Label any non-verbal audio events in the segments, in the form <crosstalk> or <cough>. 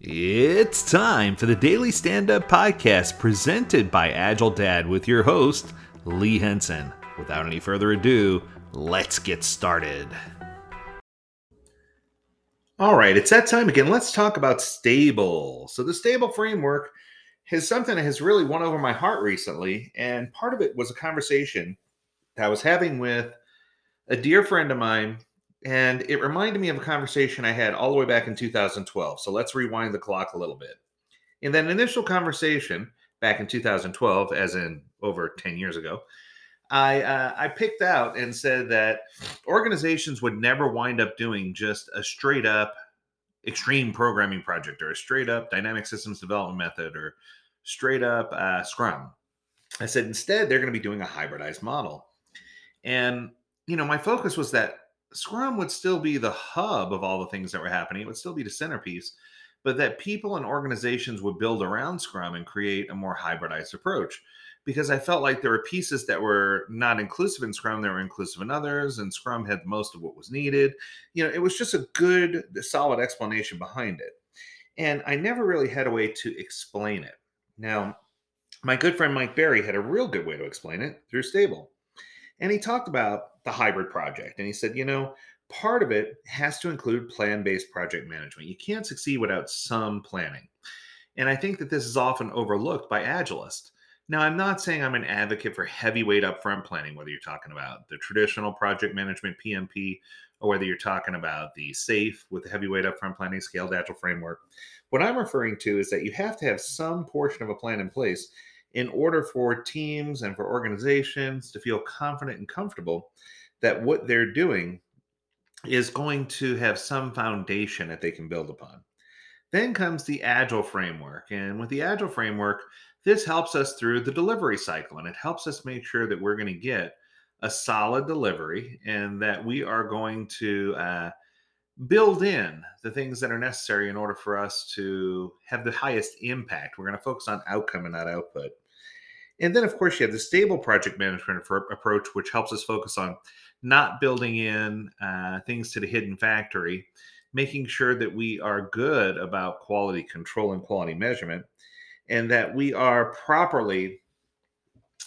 It's time for the Daily Stand Up Podcast presented by Agile Dad with your host, Lee Henson. Without any further ado, let's get started. All right, it's that time again. Let's talk about stable. So, the stable framework is something that has really won over my heart recently. And part of it was a conversation that I was having with a dear friend of mine and it reminded me of a conversation I had all the way back in 2012. So let's rewind the clock a little bit. In that initial conversation back in 2012, as in over 10 years ago, I uh, I picked out and said that organizations would never wind up doing just a straight up extreme programming project or a straight up dynamic systems development method or straight up uh, Scrum. I said instead they're going to be doing a hybridized model, and you know my focus was that Scrum would still be the hub of all the things that were happening. It would still be the centerpiece, but that people and organizations would build around Scrum and create a more hybridized approach. Because I felt like there were pieces that were not inclusive in Scrum, that were inclusive in others, and Scrum had most of what was needed. You know, it was just a good, solid explanation behind it. And I never really had a way to explain it. Now, my good friend Mike Berry had a real good way to explain it through Stable. And he talked about the hybrid project. And he said, you know, part of it has to include plan based project management. You can't succeed without some planning. And I think that this is often overlooked by Agilists. Now, I'm not saying I'm an advocate for heavyweight upfront planning, whether you're talking about the traditional project management PMP or whether you're talking about the SAFe with the heavyweight upfront planning scaled agile framework. What I'm referring to is that you have to have some portion of a plan in place in order for teams and for organizations to feel confident and comfortable that what they're doing is going to have some foundation that they can build upon. Then comes the Agile framework. And with the Agile framework, this helps us through the delivery cycle and it helps us make sure that we're going to get a solid delivery and that we are going to uh, build in the things that are necessary in order for us to have the highest impact. We're going to focus on outcome and not output. And then, of course, you have the stable project management approach, which helps us focus on not building in uh, things to the hidden factory, making sure that we are good about quality control and quality measurement, and that we are properly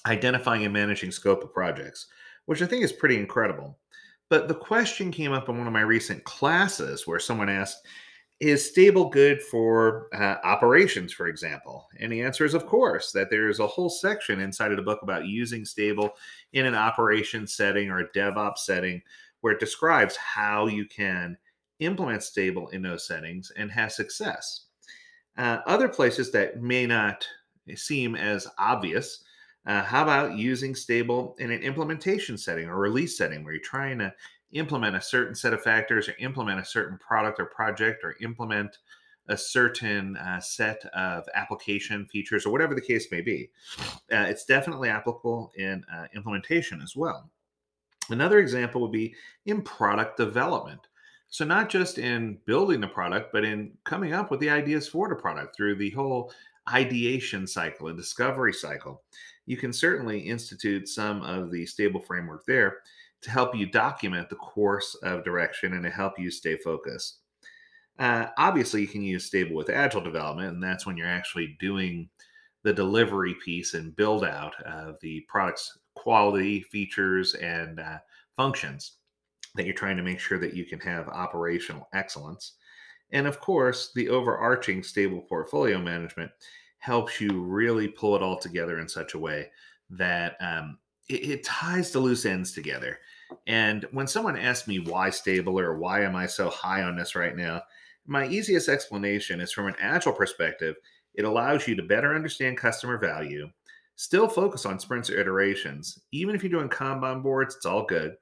identifying and managing scope of projects, which I think is pretty incredible. But the question came up in one of my recent classes where someone asked, is stable good for uh, operations, for example? And the answer is, of course, that there's a whole section inside of the book about using stable in an operation setting or a DevOps setting where it describes how you can implement stable in those settings and have success. Uh, other places that may not seem as obvious. Uh, how about using stable in an implementation setting or release setting where you're trying to implement a certain set of factors or implement a certain product or project or implement a certain uh, set of application features or whatever the case may be. Uh, it's definitely applicable in uh, implementation as well. Another example would be in product development. So, not just in building the product, but in coming up with the ideas for the product through the whole ideation cycle and discovery cycle. You can certainly institute some of the stable framework there to help you document the course of direction and to help you stay focused. Uh, obviously, you can use stable with agile development, and that's when you're actually doing the delivery piece and build out of the product's quality, features, and uh, functions that you're trying to make sure that you can have operational excellence. And of course, the overarching stable portfolio management helps you really pull it all together in such a way that um, it, it ties the loose ends together. And when someone asks me why stable or why am I so high on this right now, my easiest explanation is from an agile perspective, it allows you to better understand customer value, still focus on sprints or iterations. Even if you're doing Kanban boards, it's all good.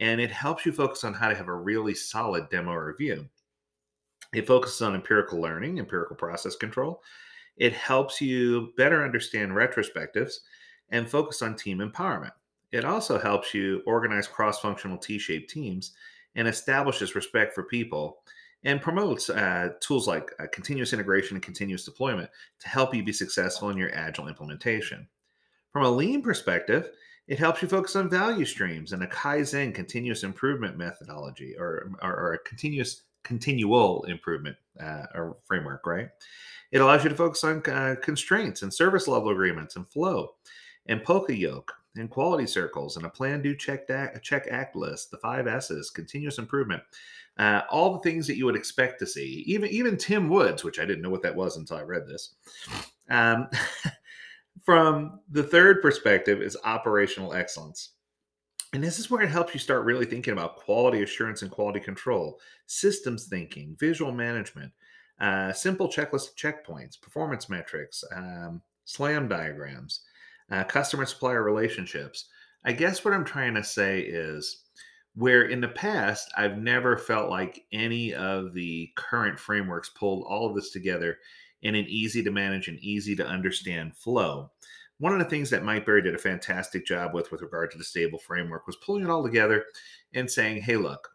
And it helps you focus on how to have a really solid demo review. It focuses on empirical learning, empirical process control. It helps you better understand retrospectives and focus on team empowerment. It also helps you organize cross functional T shaped teams and establishes respect for people and promotes uh, tools like uh, continuous integration and continuous deployment to help you be successful in your agile implementation. From a lean perspective, it helps you focus on value streams and a Kaizen continuous improvement methodology or, or, or a continuous continual improvement uh, or framework, right? It allows you to focus on uh, constraints and service level agreements and flow and Poka yoke and quality circles and a plan, do, check, check, act list, the five S's, continuous improvement, uh, all the things that you would expect to see. Even even Tim Woods, which I didn't know what that was until I read this. Um, <laughs> from the third perspective is operational excellence. And this is where it helps you start really thinking about quality assurance and quality control, systems thinking, visual management, uh, simple checklist of checkpoints, performance metrics, um, SLAM diagrams, uh, customer supplier relationships. I guess what I'm trying to say is where in the past I've never felt like any of the current frameworks pulled all of this together in an easy to manage and easy to understand flow. One of the things that Mike Berry did a fantastic job with with regard to the stable framework was pulling it all together and saying, hey, look,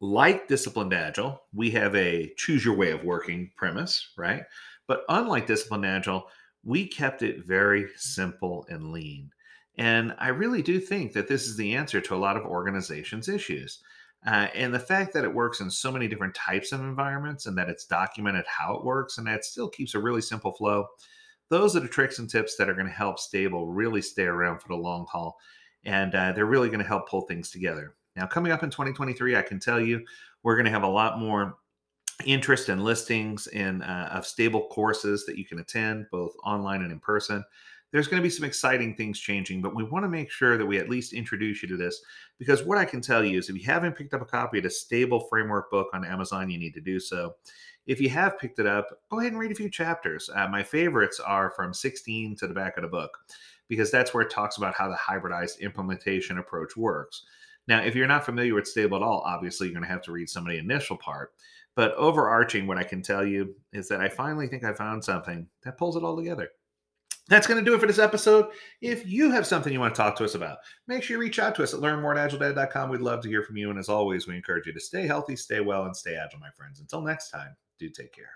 like disciplined agile, we have a choose your way of working premise, right? But unlike disciplined agile, we kept it very simple and lean. And I really do think that this is the answer to a lot of organizations' issues. Uh, and the fact that it works in so many different types of environments and that it's documented how it works and that still keeps a really simple flow, those are the tricks and tips that are going to help Stable really stay around for the long haul. And uh, they're really going to help pull things together. Now, coming up in 2023, I can tell you we're going to have a lot more interest and listings in uh, of stable courses that you can attend both online and in person. There's going to be some exciting things changing but we want to make sure that we at least introduce you to this because what i can tell you is if you haven't picked up a copy of the stable framework book on amazon you need to do so. If you have picked it up go ahead and read a few chapters. Uh, my favorites are from 16 to the back of the book because that's where it talks about how the hybridized implementation approach works now if you're not familiar with stable at all obviously you're going to have to read some of the initial part but overarching, what I can tell you is that I finally think I found something that pulls it all together. That's going to do it for this episode. If you have something you want to talk to us about, make sure you reach out to us at learnmoreagiledad.com. We'd love to hear from you. And as always, we encourage you to stay healthy, stay well, and stay agile, my friends. Until next time, do take care.